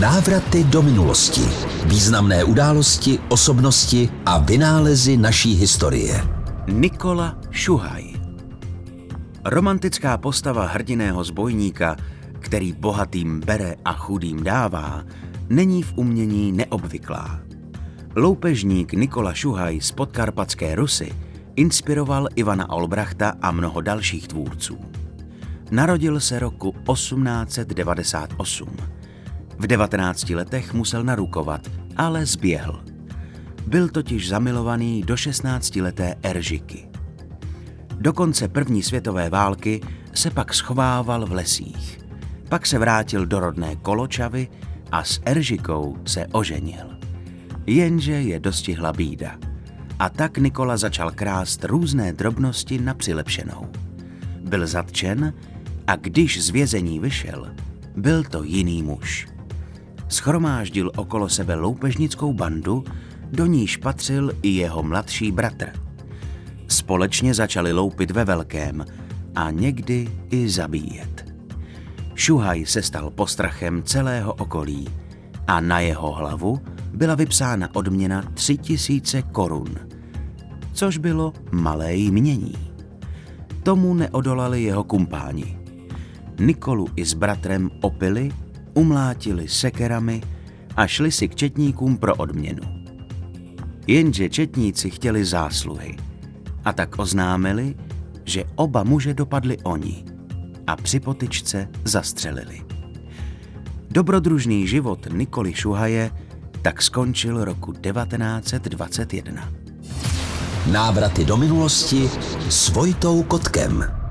Návraty do minulosti. Významné události, osobnosti a vynálezy naší historie. Nikola Šuhaj Romantická postava hrdiného zbojníka, který bohatým bere a chudým dává, není v umění neobvyklá. Loupežník Nikola Šuhaj z podkarpatské Rusy inspiroval Ivana Olbrachta a mnoho dalších tvůrců. Narodil se roku 1898. V 19 letech musel narukovat, ale zběhl. Byl totiž zamilovaný do 16-leté Eržiky. Do konce první světové války se pak schovával v lesích. Pak se vrátil do rodné Koločavy a s Eržikou se oženil. Jenže je dostihla bída. A tak Nikola začal krást různé drobnosti na přilepšenou. Byl zatčen a když z vězení vyšel, byl to jiný muž. Schromáždil okolo sebe loupežnickou bandu, do níž patřil i jeho mladší bratr. Společně začali loupit ve velkém a někdy i zabíjet. Šuhaj se stal postrachem celého okolí a na jeho hlavu byla vypsána odměna tři tisíce korun, což bylo malé jmění. Tomu neodolali jeho kumpáni. Nikolu i s bratrem opili, umlátili sekerami a šli si k četníkům pro odměnu. Jenže četníci chtěli zásluhy a tak oznámili, že oba muže dopadli oni a při potyčce zastřelili. Dobrodružný život Nikoli Šuhaje tak skončil roku 1921. Návraty do minulosti s Vojtou Kotkem.